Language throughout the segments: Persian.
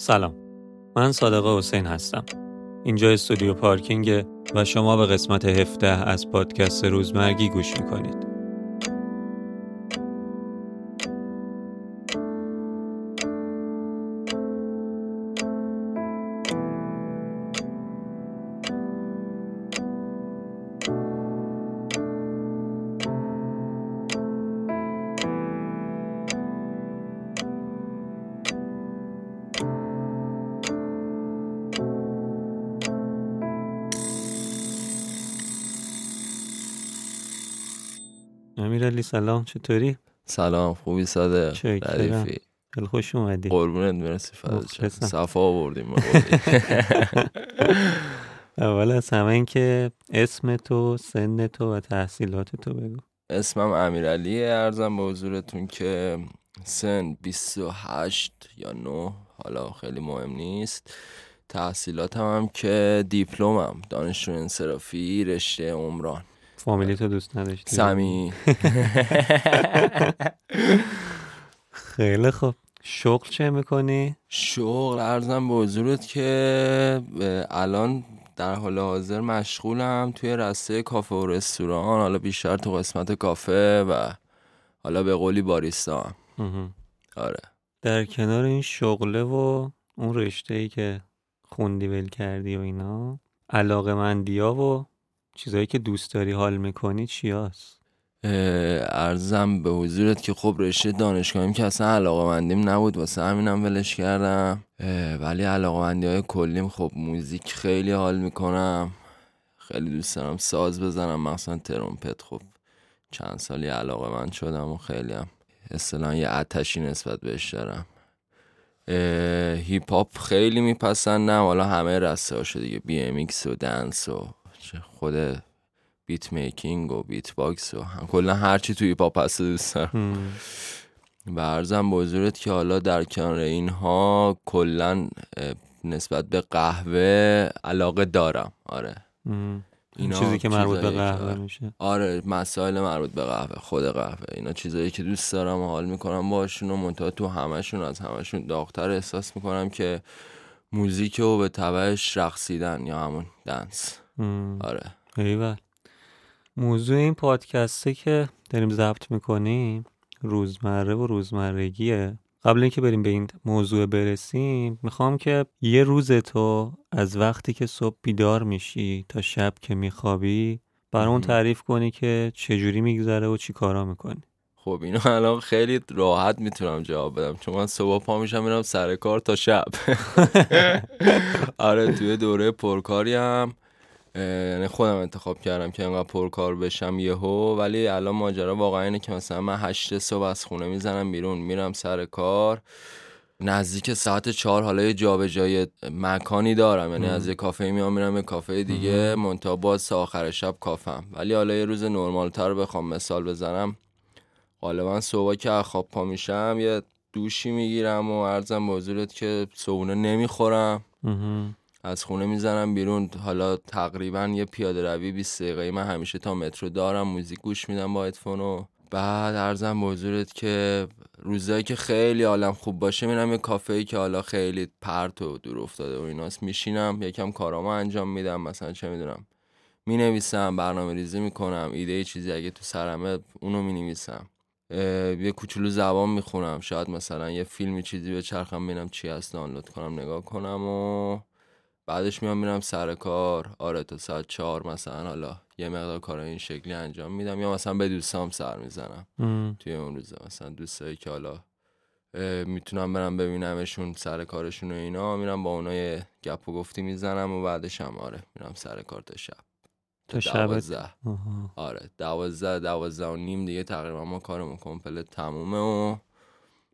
سلام. من صادق حسین هستم. اینجا استودیو پارکینگ و شما به قسمت 17 از پادکست روزمرگی گوش می‌کنید. سلام چطوری؟ سلام خوبی صادق چکرم. ردیفی خیلی خوش اومدی قربونت مرسی. مخلصم. صفا آوردیم. اول از همه این که اسم تو سن تو و تحصیلات تو بگو اسمم امیرعلی ارزم به حضورتون که سن 28 یا 9 حالا خیلی مهم نیست تحصیلاتم هم که دیپلمم دانشجو انصرافی رشته عمران فامیلی تو دوست نداشتی؟ سمی خیلی خوب شغل چه می‌کنی؟ شغل ارزم به حضورت که الان در حال حاضر مشغولم توی رسته کافه و رستوران حالا بیشتر تو قسمت کافه و حالا به قولی باریستا هم. آره در کنار این شغله و اون رشته ای که خوندی ول کردی و اینا علاقه مندیا و چیزایی که دوست داری حال می‌کنی چی هست؟ ارزم به حضورت که خب رشته دانشگاهیم که اصلا علاقه مندیم نبود واسه همینم ولش کردم. ولی علاقه مندی های کلیم خب موزیک خیلی حال می‌کنم. خیلی دوست دارم ساز بزنم. مثلا ترومپت خب چند سالی علاقه من شدم و خیلی هم اصطلاحا یه آتشی نسبت بهش دارم. hip hop خیلی میپسندم. حالا همه رشته دیگه BMX و dance و چه خود beat making و beatbox و هم کلا هرچی توی hip hop هست دوست دارم هم. و عرضم به حضورت که حالا در کنار اینها کلا نسبت به قهوه علاقه دارم آره هم. اینا چیزی که مربوط به قهوه آره. میشه آره مسائل مربوط به قهوه خود قهوه اینا چیزایی که دوست دارم و حال می‌کنم باشون و منتها تو همشون از همشون داغتر احساس می‌کنم که موزیک و به تبعش رقصیدن یا همون دنس. آره. ایول. موضوع این پادکسته که داریم ضبط می‌کنیم روزمره و روزمرگیه. قبل اینکه بریم به این موضوع برسیم می‌خوام که یه روز تو از وقتی که صبح بیدار میشی تا شب که میخوابی برامون. تعریف کنی که چجوری میگذره و چی کارا می‌کنی. خب اینو الان خیلی راحت می‌تونم جواب بدم. چون من صبح پا میشم میرم سر کار تا شب. آره توی دوره پرکاری هم. یعنی خودم انتخاب کردم که انقدر پرکار بشم یهو ولی الان ماجرا واقعا اینه که مثلا من هشت صبح از خونه می‌زنم بیرون میرم سر کار. نزدیک ساعت چهار حالا یه جابجایی مکانی دارم یعنی. از یه کافه میام میرم یه کافه دیگه منتها باز آخر شب کافم. ولی حالا یه روز نرمالتر بخوام مثال بزنم. غالبا صبح که خواب پا میشم یه دوشی می‌گیرم و عرضم به حضورت که صبحونه نمی‌خورم. از خونه می‌زنم بیرون. حالا تقریبا یه پیاده روی 20 دقیقه من همیشه تا مترو دارم موزیک گوش میدم با هدفون و بعد عرضم به حضورت که روزایی که خیلی حالم خوب باشه میرم یه کافه که حالا خیلی پرت و دور افتاده و ایناست میشینم یکم کارامو انجام میدم مثلا چه می‌دونم می نویسم برنامه ریزی می‌کنم ایده ای چیزی اگه تو سرمه اونو می نویسم یه کوچولو زبان می‌خونم شاید مثلا یه فیلمی چیزی به چرخم ببینم چی هست دانلود کنم نگاه کنم و بعدش میام میرم سر کار. آره تا ساعت چهار مثلا. حالا یه مقدار کار این شکلی انجام میدم. یا مثلا به دوستام سر می‌زنم. توی اون روزا مثلا دوستایی که حالا می‌تونم برم ببینمشون سر کارشون و اینا. میرم با اونا یه گپ و گفتی می‌زنم و بعدش هم آره میرم سر کار تا شب. تا شب دوازده. آره دوازده دوازده و نیم دیگه تقریبا ما کارمون کامپلت تمومه و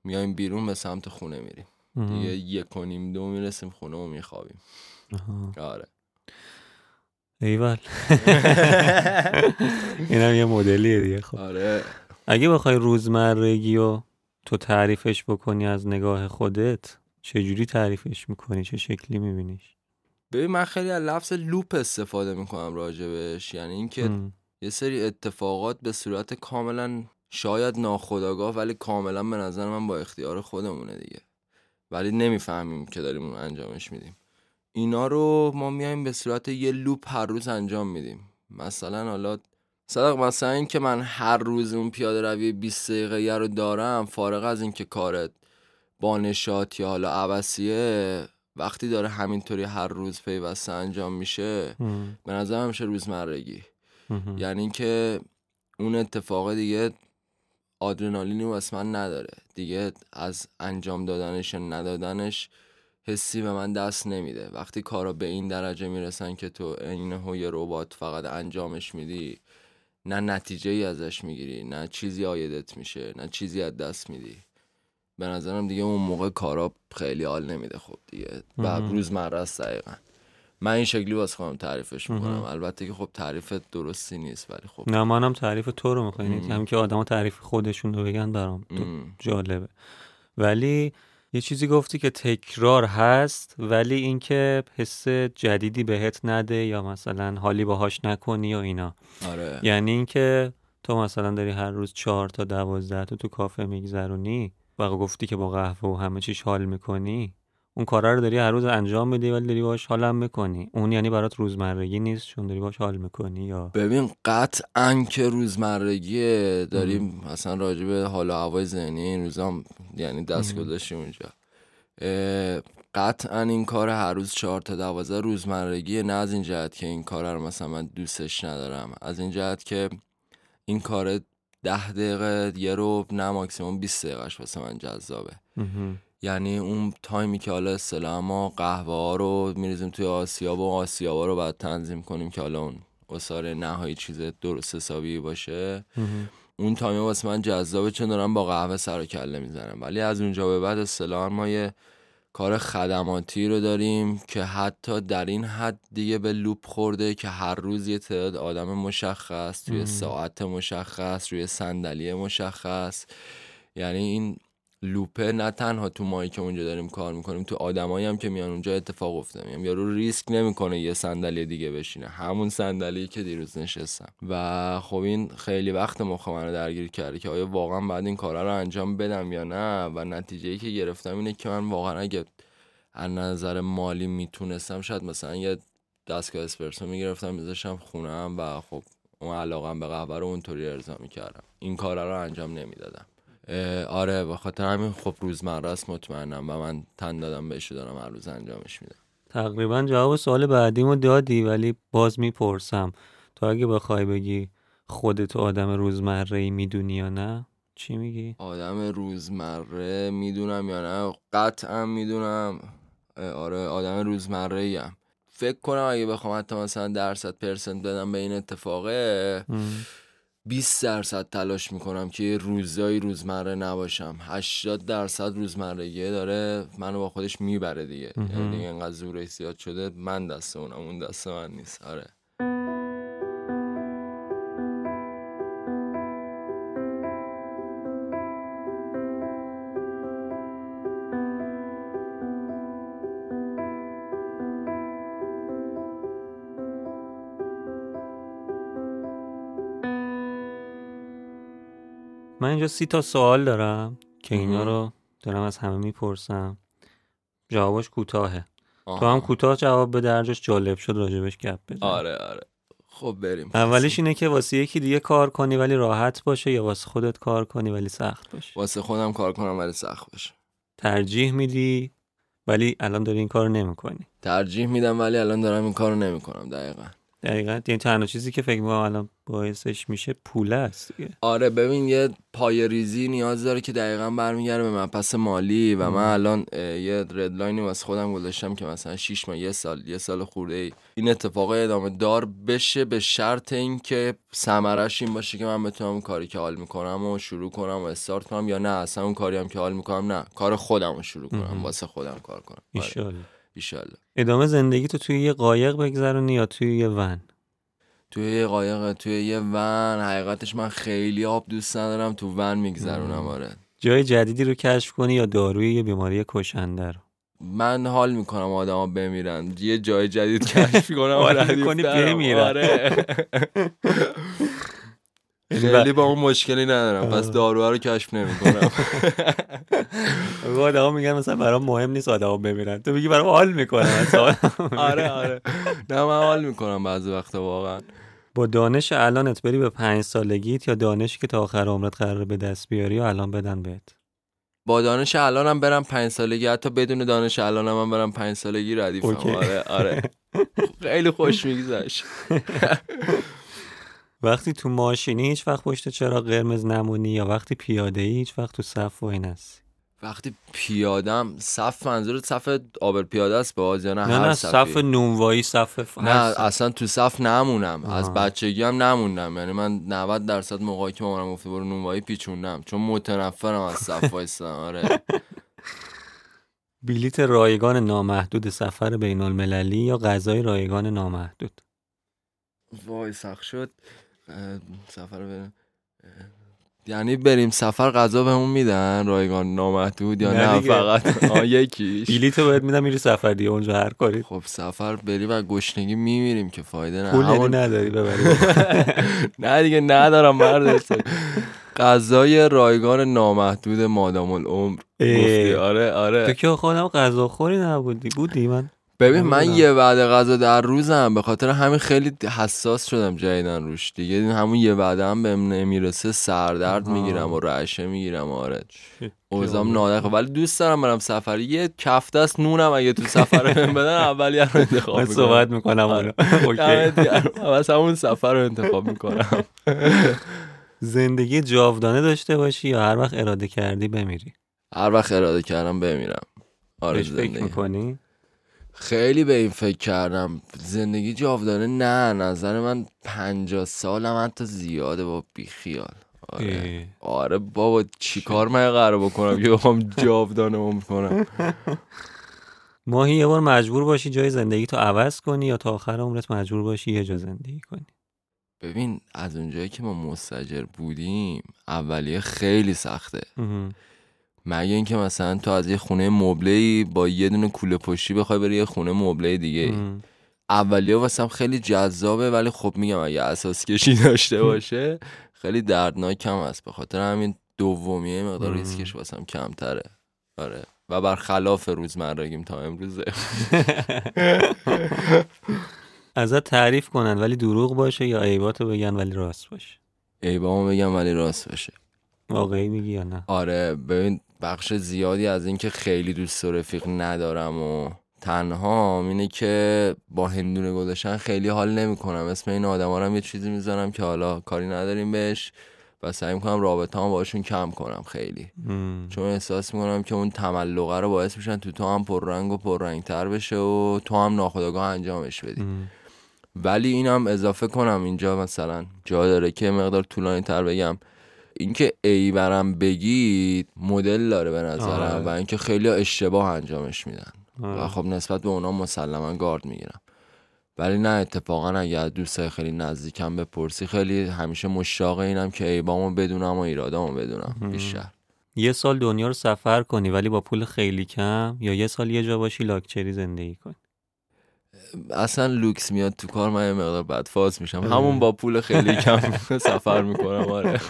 میایم بیرون به سمت خونه میریم. دیگه یک و نیم دو می‌رسیم خونه و میخوابیم. آره. ایول. اینم یه مدلیه دیگه خب. آره. اگه بخوای روزمرگی و تو تعریفش بکنی از نگاه خودت چجوری تعریفش می‌کنی؟ چه شکلی میبینیش؟ ببین من خیلی از لفظ لوپ استفاده می‌کنم راجبش یعنی اینکه یه سری اتفاقات به صورت کاملا شاید ناخودآگاه ولی کاملا به نظر من با اختیار خودمونه دیگه. ولی نمی‌فهمیم که داریم اون انجامش میدیم. اینا رو ما میایم به صورت یه لوپ هر روز انجام میدیم. مثلا حالا صدق مثلا این که من هر روز اون پیاده روی 20 دقیقه رو دارم فارغ از اینکه کارت با نشاط یا حالا عبسیه وقتی داره همینطوری هر روز پیوسته انجام میشه به نظرم میشه روزمرگی. یعنی اینکه اون اتفاق دیگه آدرنالینی واسه من نداره. دیگه از انجام دادنش یا ندادنش حسی به من دست نمیده. وقتی کارا به این درجه می‌رسن که تو این یه ربات فقط انجامش میدی نه نتیجه ای ازش می‌گیری نه چیزی آیدت میشه نه چیزی از دست میدی. به نظرم دیگه اون موقع کارا خیلی حال نمیده. خب دیگه و روزمره است دقیقا. من این شکلی واسه خودم تعریفش می‌کنم. البته که خب تعریف درستی نیست ولی خب. نه منم تعریف تو رو می‌خوام. هم که آدما تعریف خودشون رو بگن برام جالبه. ولی یه چیزی گفتی که تکرار هست ولی اینکه حس جدیدی بهت نده یا مثلا حالی باهاش نکنی و اینا. آره. یعنی اینکه تو مثلا داری هر روز چهار تا دوازده تا تو کافه میگذرونی و گفتی که با قهوه و همه چیش حال می‌کنی. اون کارا رو داری هر روز انجام میدی ولی داری باش حالم می‌کنی. اون یعنی برات روزمرگی نیست چون داری باش حال می‌کنی یا؟ ببین قطعا که روزمرگیه. داریم مثلا راجع به حال و هوای ذهنی این روزام یعنی دست گذاشتیم اونجا. قطعا این کار هر روز چهار تا دوازده روزمرگیه. نه از این جهت که این کار رو مثلا من دوستش ندارم. از این جهت که این کار ده دقیقه یه رو نه ماکسیموم 20 دقیقهش واسه من جذابه. یعنی اون تایمی که حالا اصطلاح ما قهوه ها رو میریزیم توی آسیاب و آسیاب ها رو بعد تنظیم کنیم که حالا اون اصار نهایی چیز درست حسابی باشه. اون تایمی واسه من جذابه چون دارم با قهوه سر و کله می‌زنم. ولی از اونجا به بعد اصطلاح ما یه کار خدماتی رو داریم که حتی در این حد دیگه به لوپ خورده که هر روز یه تعداد آدم مشخص توی ساعت مشخص روی صندلی مشخص. یعنی این لوپه نه تنها تو مایی که اونجا داریم کار می‌کنیم تو آدمایی هم که میان اونجا اتفاق افتاده. میام یارو ریسک نمی‌کنه یه صندلی دیگه بشینه. همون صندلی که دیروز نشستم. و خب این خیلی وقت مخ رو درگیر کرده که آیا واقعا بعد این کارا رو انجام بدم یا نه؟ و نتیجه ای که گرفتم اینه که من واقعا اگه از نظر مالی می‌تونستم شاید مثلا یه دستگاه اسپرسو می‌گرفتم میذاشم خونم و خب اون علاقم به قهوه رو اونطوری ارضا می‌کردم. این کارا رو انجام نمی‌دادم. آره به خاطر همین خب روزمره است مطمئنم و من تن دادم بهش دارم هر روز انجامش میدم. تقریبا جواب سوال بعدیمو دادی ولی باز می‌پرسم. تو اگه بخوای بگی خودت آدم روزمره ای می‌دونی یا نه چی میگی؟ آدم روزمره می‌دونم یا نه؟ قطعا می‌دونم. آره آدم روزمره ایم فکر کنم اگه بخوام حتی مثلا درصد پرسنت بدم به این اتفاقه 20 درصد تلاش می‌کنم که روزایی روزمره نباشم. 80 درصد روزمرگی داره منو با خودش می‌بره دیگه. یعنی دیگه انقدر زورش زیاد شده من دست اونم اون دست من نیست. آره. اینجا سی تا سوال دارم که اینا رو دارم از همه می‌پرسم. جوابش کوتاهه. تو هم کوتاه جواب به درجش جالب شد راجبش گپ بزن. آره آره. خب بریم. اولیش اینه که واسه یکی دیگه کار کنی ولی راحت باشه یا واسه خودت کار کنی ولی سخت باشه. واسه خودم کار کنم ولی سخت باشه. ترجیح میدی ولی الان داری این کارو نمی‌کنی. ترجیح میدم ولی الان دارم این کارو نمی‌کنم دقیقا. دقیقا. یعنی تنها چیزی که فکر می‌کنم الان باعثش میشه پول است آره ببین یه پای ریزی نیاز داره که دقیقا برمیگرده به مبحث مالی و من الان یه ردلاینی واسه خودم گذاشتم که مثلا 6 ماه یه سال یه سال خورده ای. این اتفاق ادامه دار بشه به شرط اینکه ثمرش این باشه که من بتونم اون کاری که حال می‌کنم و شروع کنم و استارت کنم یا نه اصلا اون کاری هم که حال می‌کنم نه. کار خودم رو شروع کنم واسه خودم کار کنم. ایشالله. ادامه زندگی تو توی یه قایق بگذرونی یا توی یه ون؟ توی یه قایق توی یه ون. حقیقتش من خیلی آب دوست ندارم تو ون میگذرونم آره. جای جدیدی رو کشف کنی یا داروی یه بیماری کشنده رو؟ من حال می‌کنم آدما بمیرن. یه جای جدید کشف کنم حال می‌کنی بمیرن. آره. خیلی با اون مشکلی ندارم. پس داروها رو کشف نمی‌کنم. آدم میگن مثلا برام مهم نیست آدم بمیرن تو میگی برام حال می‌کنم آره آره. نه من حال می‌کنم بعضی وقتا واقعا. با دانش الانت بری به پنج سالگیت یا دانشی که تا آخر عمرت قراره به دست بیاری و الان بدن بهت؟ با دانش الانم برم پنج سالگی. حتی بدون دانش الانم هم برم پنج سالگی ردیفم. آره آره. خیلی خوش میگذشت. وقتی تو ماشینی هیچ وقت پشت چرا قرمز نمونی یا وقتی پیاده ای هیچ وقت تو صف و این هستی وقتی پیادم صف منظور صف آبر پیاده است باز یا نه؟ نه هر نه؟ صف نونوایی صف ف... نه اصلا تو صف نمونم. از بچگی هم نموندم. یعنی من 90 درصد موقعی که مامانم گفته برو نونوایی پیچوندم. چون متنفرم از صف وایستادن آره. بلیت رایگان نامحدود سفر بین المللی یا غذای رایگان نامحدود؟ وای سخت شد. سفر بریم یعنی بریم سفر غذا بهمون میدن؟ رایگان نامحدود یا نه نه. فقط؟ یکیش. بلیتو بهت میدم میری سفر دیگه اونجا هر کاری. خب سفر بریم و گشنگی میمیریم که فایده نه. پول یعنی همون- نداری ببری. نه دیگه ندارم مرد. غذای رایگان نامحدود مادام العمر. گفتی آره تو آره که خودم غذا خوری نبودی. بودی من؟ ببین من. یه وعده غذا در روزم به خاطر همین خیلی حساس شدم جدیدن روش دیگه. همون یه وعده هم بهم نمی‌رسه سردرد. می‌گیرم و رعشه می‌گیرم آره. اوزام جالب. نادخه ولی دوست دارم برم سفری یه کف دست نونم اگه تو سفر بهم بدن اولیه رو انتخاب می‌کنم. صحبت می‌کنم آره. اوکی. همون سفر رو انتخاب می‌کنم. زندگی جاودانه داشته باشی یا هر وقت اراده کردی بمیری؟ هر وقت اراده کردم بمیرم. آره فکر می‌کنی؟ خیلی به این فکر کردم. زندگی جاودانه نه نظر من پنجاه سالم حتی زیاده با بیخیال. آره. آره بابا چیکار من قرار بکنم؟ که بخوام جاودانه عمر کنم ماهی یه بار مجبور باشی جای زندگی تو عوض کنی یا تا آخر عمرت مجبور باشی یه جا زندگی کنی؟ ببین از اونجایی که ما مستجر بودیم اولیه خیلی سخته. مگه اینکه مثلا تو از یه خونه مبله با یه دونه کوله پشتی بخوای بری یه خونه مبله دیگه مهم. اولیه واسم خیلی جذابه ولی خب میگم اگه اساس کشی داشته باشه خیلی دردناک هم هست. به خاطر همین دومیه مقدار. ریسکش واسم کمتره. آره. و برخلاف روزمرگیم تا امروزه. ازت تعریف کنن ولی دروغ باشه یا عیباتو بگن ولی راست باشه؟ ایبامو بگم ولی راست باشه. واقعی میگی یا نه؟ آره. ببین بخش زیادی از اینکه خیلی دوست و رفیق ندارم و تنها اینه که با هندونه گذاشتن خیلی حال نمی‌کنم اسم این آدما رو هم یه چیزی می‌ذارم که حالا کاری نداریم بهش و سعی می‌کنم رابطه هم باشون کم کنم خیلی مم. چون احساس می‌کنم که اون تملقه رو باعث میشن تو تو هم پررنگ و پررنگتر بشه و تو هم ناخودآگاه انجامش بدی مم. ولی اینم اضافه کنم اینجا مثلا جا داره که مقدار طولانی تر بگم اینکه ای برم بگید مدل داره به نظرم آره. و اینکه خیلی اشتباه انجامش میدن و آره. خب نسبت به اونا مسلما گارد می‌گیرم ولی نه اتفاقا اگه از دوستای خیلی نزدیکم بپرسی خیلی همیشه مشتاق اینم که ایبامو بدونم و ایرادامو بدونم. بیشتر یه سال دنیا رو سفر کنی ولی با پول خیلی کم یا یه سال یه جا باشی لاکچری زندگی کنی اصلا لوکس میاد تو کار من یه مقدار بدفاز میشم. اه. همون با پول خیلی کم سفر می‌کنم آره.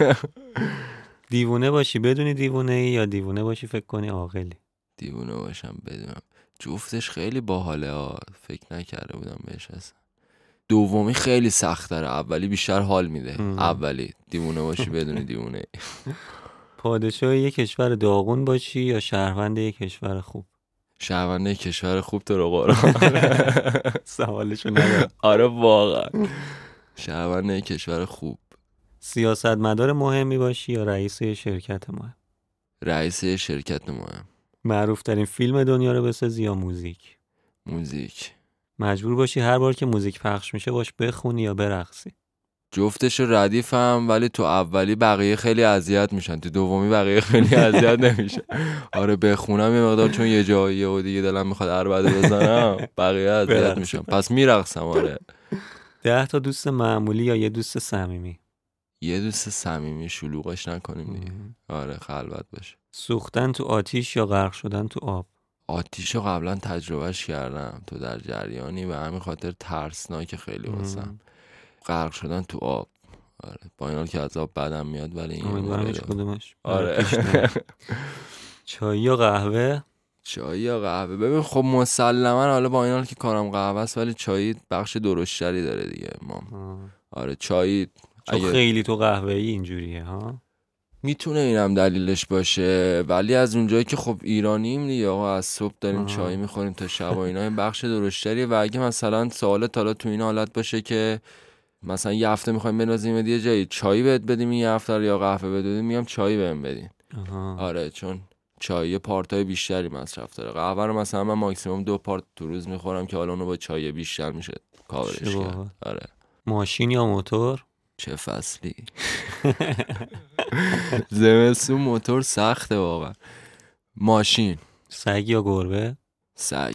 دیوونه باشی بدونی دیوونه ای یا دیوونه باشی فکر کنی عاقلی؟ دیوونه باشم بدونم. جفتش خیلی باحاله ها فکر نکرده بودم بهش اصلا. دومی خیلی سخت داره اولی بیشتر حال میده. اولی دیوونه باشی بدونی دیوونه پادشاه یه کشور داغون باشی یا شهروند یه کشور خوب؟ شهرونده کشور خوب تو رو قرآن سوالشو ندارم. آره واقعا. شهرونده کشور خوب. سیاستمدار مهمی باشی یا رئیس شرکت مهم؟ رئیس شرکت مهم. معروف ترین فیلم دنیا رو بسازی یا موزیک؟ موزیک. مجبور باشی هر بار که موزیک پخش میشه باش بخونی یا برقصی. جفتش ردیفم ولی تو اولی بقیه خیلی اذیت میشن. تو دومی بقیه خیلی اذیت نمیشه آره بخونم یه مقدار چون یه جایی و دیگه دلم می‌خواد عربده بزنم بقیه اذیت. میشن پس میرقصم آره. ده تا دوست معمولی یا یه دوست صمیمی؟ یه دوست صمیمی شلوغش نکنیم دیگه. آره خلوت باشه. سوختن تو آتیش یا غرق شدن تو آب؟ آتیش رو قبلا تجربهش کردم تو در جریانی و همین خاطر ترسناک خیلی واسم. غرق شدن تو آب. آره با این حال که عذاب بدم میاد ولی این کدومش. آره. چای یا قهوه؟ چای یا قهوه؟ ببین خب مسلما حالا با این حال که کارم قهوه است ولی چای بخش درشتری داره دیگه ما. آره چای چون اگه خیلی تو قهوه ای اینجوریه ها؟ می‌تونه اینم دلیلش باشه ولی از اونجایی که خب ایرانیم دیگه آقا از صبح داریم آه. چای می‌خوریم تا شب و اینا این بخش درشتریه. و اگه مثلا سوالت حالا تو این حالت باشه که مثلا یه هفته می‌خوایم بنازیم یه جایی چای بهت بدیم یه هفته یا قهوه بدیم میگم چای بهم بدین. آره چون چای پارتای بیشتری مصرف داره. قهوه رو مثلا من ماکسیموم دو پارت تو روز می‌خورم که حالا اونو با چای بیشتر میشه کاورش کرد. آره. ماشین یا موتور؟ چه فصلی. زمستون موتور سخته واقعا. ماشین. سگ یا گربه؟ سگ.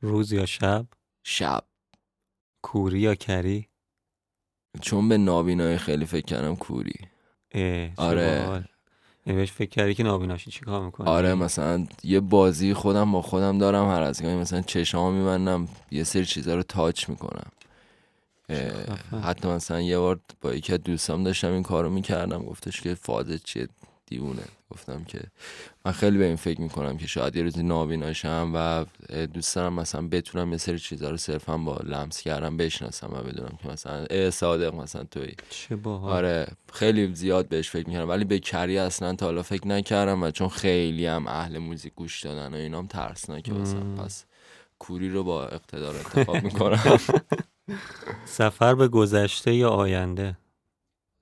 روز یا شب؟ شب. کوری یا کری؟ چون به نابینای خیلی فکر کردم کوری. آره. یعنی بهش فکر کردی که نابیناشی چی کار می‌کنی؟ آره مثلا یه بازی خودم با خودم دارم هر از گاهی مثلا چشام میبندم یه سری چیزا رو تاچ می‌کنم. حتی مثلا یه بار با یکی از دوستام داشتم این کارو می‌کردم گفتش که فازت چیه؟ دیوونه. گفتم که من خیلی به این فکر می‌کنم که شاید یه روزی نابیناشم و دوست دارم مثلا بتونم یه سری چیزا رو صرفا با لمس کردم بشناسم و بدونم که مثلا اه صادق مثلا توی. چه باحال. آره خیلی زیاد بهش فکر می‌کردم. ولی به کری اصلا تا حالا فکر نکردم و چون خیلی هم اهل موزیک گوش دادن و اینام ترسناکه واسم. پس کوری رو با اقتدار انتخاب می‌کنم. سفر به گذشته یا آینده؟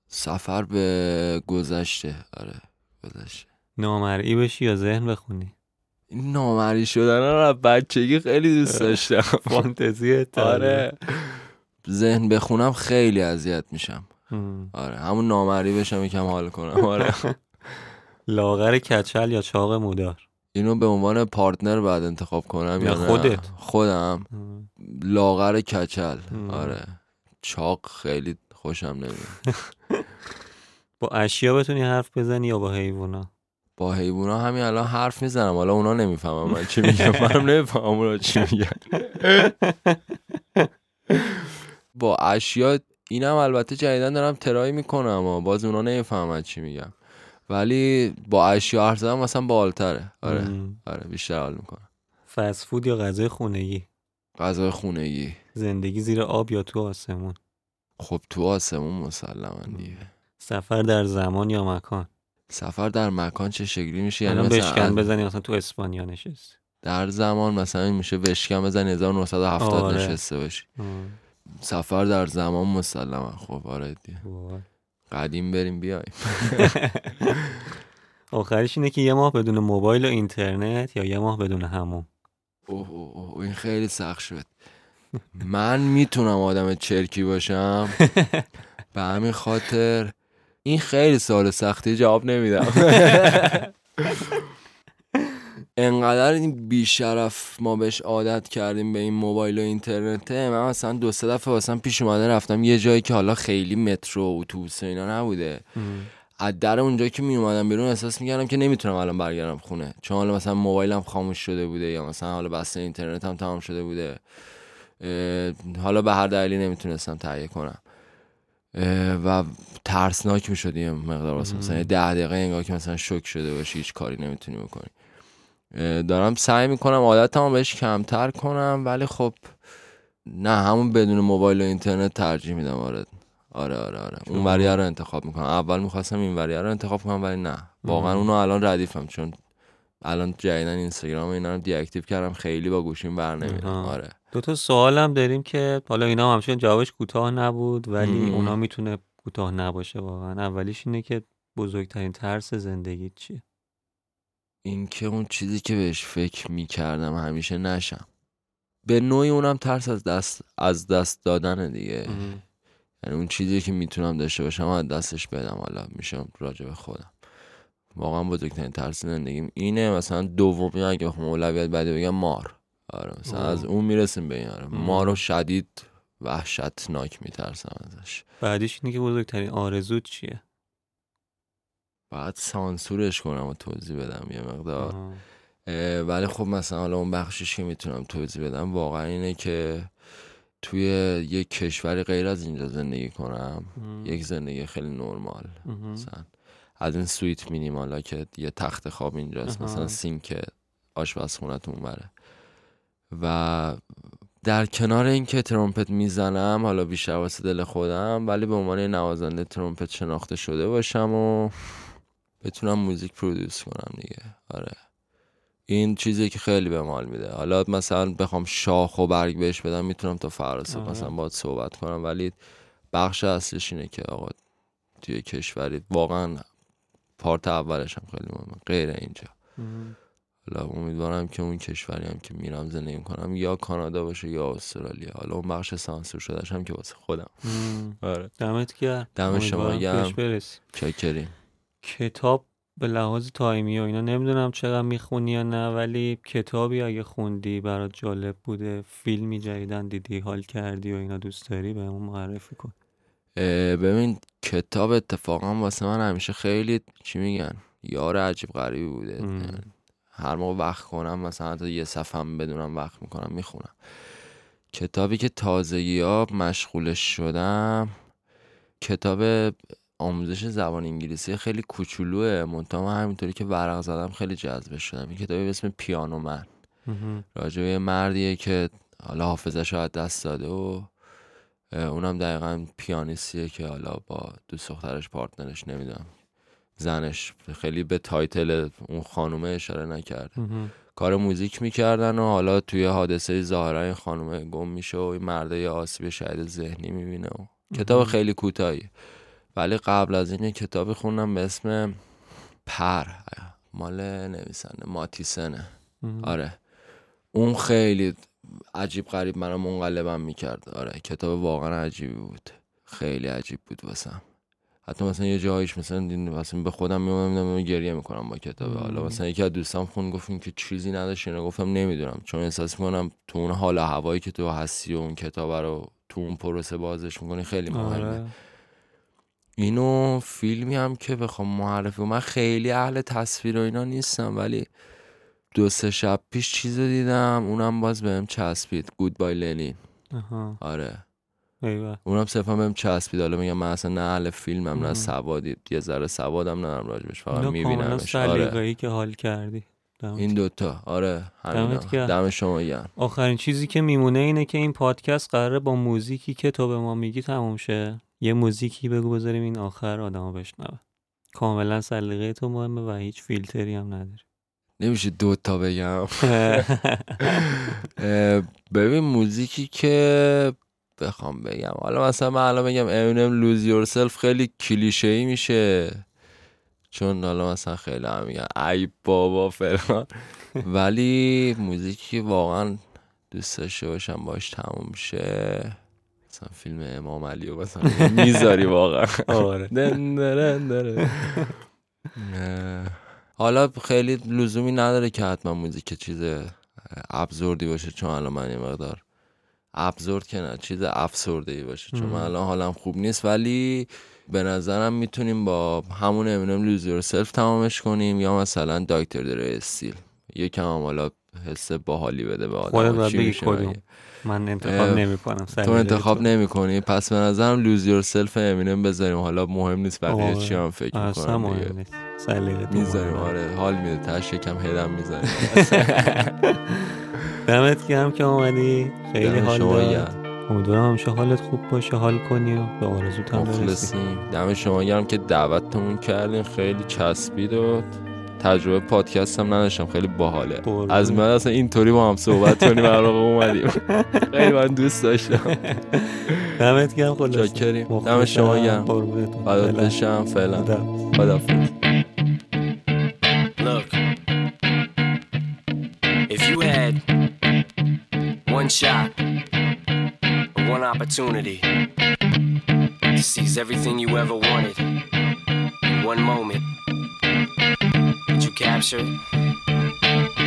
سفر به گذشته. آره. گذشته نامرئی بشی یا ذهن بخونی؟ این نامری شدن رو از بچگی خیلی دوست داشتم. فانتزی آره. ذهن بخونم خیلی اذیت میشم. آره همون نامری بشم یکم حال کنم. آره. لاغر کچل یا چاق مودار؟ اینو به عنوان پارتنر بعد انتخاب کنم یا؟ خودت؟ خودم. لاغر کچل. آره. چاق خیلی خوشم نمیاد. با اشیا بتونی حرف بزنی یا با حیوونا؟ با حیوونا همین الان حرف می‌زنم. حالا اونا نمی‌فهمم من چی میگم. منم نمی‌فهمم اونا چی میگن. با اشیا اینم البته جدیدن دارم ترای می‌کنم و باز اونا نمی‌فهمن چی میگم. ولی با اشیا حرف زدن مثلا بالتره آره. آره بیشتر حال می‌کنم فست فود یا غذای خونگی؟ غذای خونگی. زندگی زیر آب یا تو آسمون؟ خب تو آسمون مسلما دیگه. سفر در زمان یا مکان؟ سفر در مکان چه شکلی میشه؟ یعنی بشکن بزنی مثلا تو اسپانیا نشستی. در زمان مثلا میشه بشکم بزن 1970 آره. نشسته باشی. هم. سفر در زمان مسلما خب آره دیگه. قدیم بریم بیایم. آخرش اینه که یه ماه بدون موبایل و اینترنت یا یه ماه بدون همون اوه اوه اوه این خیلی سخت شد. من می‌تونم آدم چرکی باشم؟ به همین خاطر این خیلی سال سختی جواب نمیدم. انقدر این بیشرف ما بهش عادت کردیم به این موبایل و اینترنته من مثلا دو سه دفعه واسم پیش اومده رفتم یه جایی که حالا خیلی مترو و اتوبوس اینا نبوده. از در اونجا که می اومدم بیرون احساس می‌کردم که نمی‌تونم الان برگردم خونه. چون حالا مثلا موبایلم خاموش شده بوده یا مثلا حالا بسته اینترنت هم تمام شده بوده. حالا به هر دلیلی نمی‌تونستم تهیه کنم. و ترسناک می‌شد یه مقدار واسه مثلا ده دقیقه انگار که مثلا شوک شده باشی هیچ کاری نمی‌تونی بکنی. دارم سعی می‌کنم عادتمو بهش کمتر کنم ولی خب نه همون بدون موبایل و اینترنت ترجیح میدم آره. آره آره آره. اون وریه رو انتخاب می‌کنم. اول می‌خواستم این وریه رو انتخاب کنم ولی نه. واقعا. اونو الان ردیفم چون الان جدیدن اینستاگرام اینا رو دیاکتیو کردم خیلی با گوشیم بر نمیرم. آره. دو تا سوال هم داریم که حالا اینا هم همچنان جوابش کوتاه نبود ولی مم. اونا می‌تونه کوتاه نباشه واقعا. اولیش اینه که بزرگترین ترس زندگی چیه؟ این که اون چیزی که بهش فکر می‌کردم همیشه نشم. به نوعی اونم ترس از دست از دست دادن دیگه. یعنی اون چیزی که می‌تونم داشته باشم از دستش بدم. حالا میشم راجع به خودم. واقعا بزرگترین ترس زندگیم اینه. مثلا دومی اگه بخوام اولویت بعدی بگم مار. آره مثلا اوه. از اون می‌رسیم به این آره. مار رو شدید وحشتناک میترسم ازش. بعدیش اینه که بزرگترین آرزوت چیه؟ بعد سانسورش کنم و توضیح بدم یه مقدار. ولی خب مثلا حالا اون بخشش که می‌تونم توضیح بدم واقعا اینه که توی یک کشوری غیر از اینجا زندگی کنم یک زندگی خیلی نرمال مثلا از این سویت مینیمالا که یه تخت خواب اینجاست مثلا سینک آشپزخونتون بره. و در کنار اینکه ترومپت می‌زنم حالا بیشتر واسه دل خودم ولی به عنوان نوازنده ترومپت شناخته شده باشم و بتونم موزیک پرودوس کنم دیگه. آره. این چیزی که خیلی به مال میده. حالا مثلا بخوام شاخ و برگ بهش بدم می‌تونم تا فراسه. مثلا باید صحبت کنم ولی بخش اصلش اینه که آقا توی کشوری واقعا پارت اولش هم خیلی مهمه. غیر اینجا. حالا امیدوارم که اون کشوری هم که میرم زندگی کنم یا کانادا باشه یا استرالیا. حالا اون بخش سانسور شدهش هم که واسه خودم. آره. دمت گرم. دم شما گرم. چکریم کتاب به لحاظ تایمی و اینا نمی‌دونم چقدر می‌خونی یا نه ولی کتابی اگه خوندی برات جالب بوده فیلمی جدیدن دیدی حال کردی و اینا دوست داری به معرفی کن. ببین کتاب اتفاقا واسه من همیشه خیلی چی میگن یار عجیب غریبی بوده. هر موقع وقت کنم مثلا حتی یه صفحه بدونم وقت می‌کنم می‌خونم. کتابی که تازگی ها مشغولش شدم کتاب آموزش زبان انگلیسی خیلی کوچولوه. منتها همینطوری که ورق زدم خیلی جذب شدم. این کتابی به اسم Piano Man. راجع مردیه که حالا حافظه شاید دست داده و اونم دقیقا پیانیستیه که حالا با دوست دخترش partner ش نمی‌دونم. زنش خیلی به title اون خانومه اشاره نکرده. کار موزیک می‌کردن و حالا توی حادثه ظاهرا این خانومه گم میشه و این مرده یه آسیب شاید ذهنی می‌بینه و کتاب خیلی کوتاهی ولی قبل از این یه کتابی خوندم به اسم پر مال نویسنده ماتیسنه. آره. اون خیلی عجیب غریب منو منقلبم می‌کرد. آره کتاب واقعا عجیبی بود. خیلی عجیب بود واسم. حتی مثلا یه جایش مثلا مثلا به خودم میومدم گریه می‌کنم با کتاب. حالا مثلا یکی از دوستام خون گفتیم که چیزی نداشت. اینا گفتم نمی‌دونم. چون احساس می‌کنم تو اون حال هوایی که تو هستی و اون کتاب رو تو اون پروسه بازش می‌کنی خیلی مهمه. آره. اینو فیلمی هم که بخوام معرفی من خیلی اهل تصویر و اینا نیستم ولی دو سه شب پیش چیز دیدم اونم باز بهم چسبید. گود بای لنین آره. ایوه. اونم صرفا بهم چسبید. حالا میگم من اصلا نه اهل فیلمم نه سوادی یه ذره سوادم ندارم راجبش فقط میبینمش. آره. که حال کردی. این دوتا. آره دم شما گرم. آخرین چیزی که میمونه اینه که این پادکست قراره با موزیکی که تو به ما میگی تموم شه. یه موزیکی بگو بذاریم این آخر آدما بشنوه. کاملا سلیقه تو مهمه و هیچ فیلتری هم نداری. نمیشه دو تا بگم. ببین موزیکی که بخوام بگم. حالا مثلا من الان بگم امینم لوز یورسلف خیلی کلیشه ای میشه. چون حالا مثلا خیلی هم میگن ای بابا فلان. ولی موزیکی واقعا دوست داشته باشم باش تموم شه. مثلا فیلم امام علی و مثلا می‌ذاری واقعا. آره. حالا خیلی لزومی نداره که حتما موزیک چیز ابزوردی باشه چون الان من یه مقدار ابزورد که نه چیز افسرده ای باشه. چون من الان حالم خوب نیست ولی به نظرم می‌تونیم با همون امینم Lose Yourself تمامش کنیم یا مثلا Dr. Dre Still یکم هم حالا حس باحالی بده به آدم. من انتخاب نمی کنم تو انتخاب نمی کنی پس به نظرم Lose Yourself امینم بذاریم. حالا مهم نیست بقیه چی هم فکر می‌کنم نیست می‌ذاریم آره حال میده تش یکم هدم می‌ذاریم. دمت گرم که اومدی خیلی حال داد. امیدوارم همیشه حالت خوب باشه حال کنی و به آرزوت هم برسی. دم شما گرم که دعوتتون کردین خیلی چسبید و تجربه پادکست هم نداشتم خیلی باحاله. از من اصلا اینطوری با هم صحبت کنیم برای اومدیم. خیلی من دوست داشتم. دمت گرم خلاص دم شما گرم. فدات بشم فعلا. خدافظ shot, one opportunity. To seize everything you ever wanted. In one moment. Captured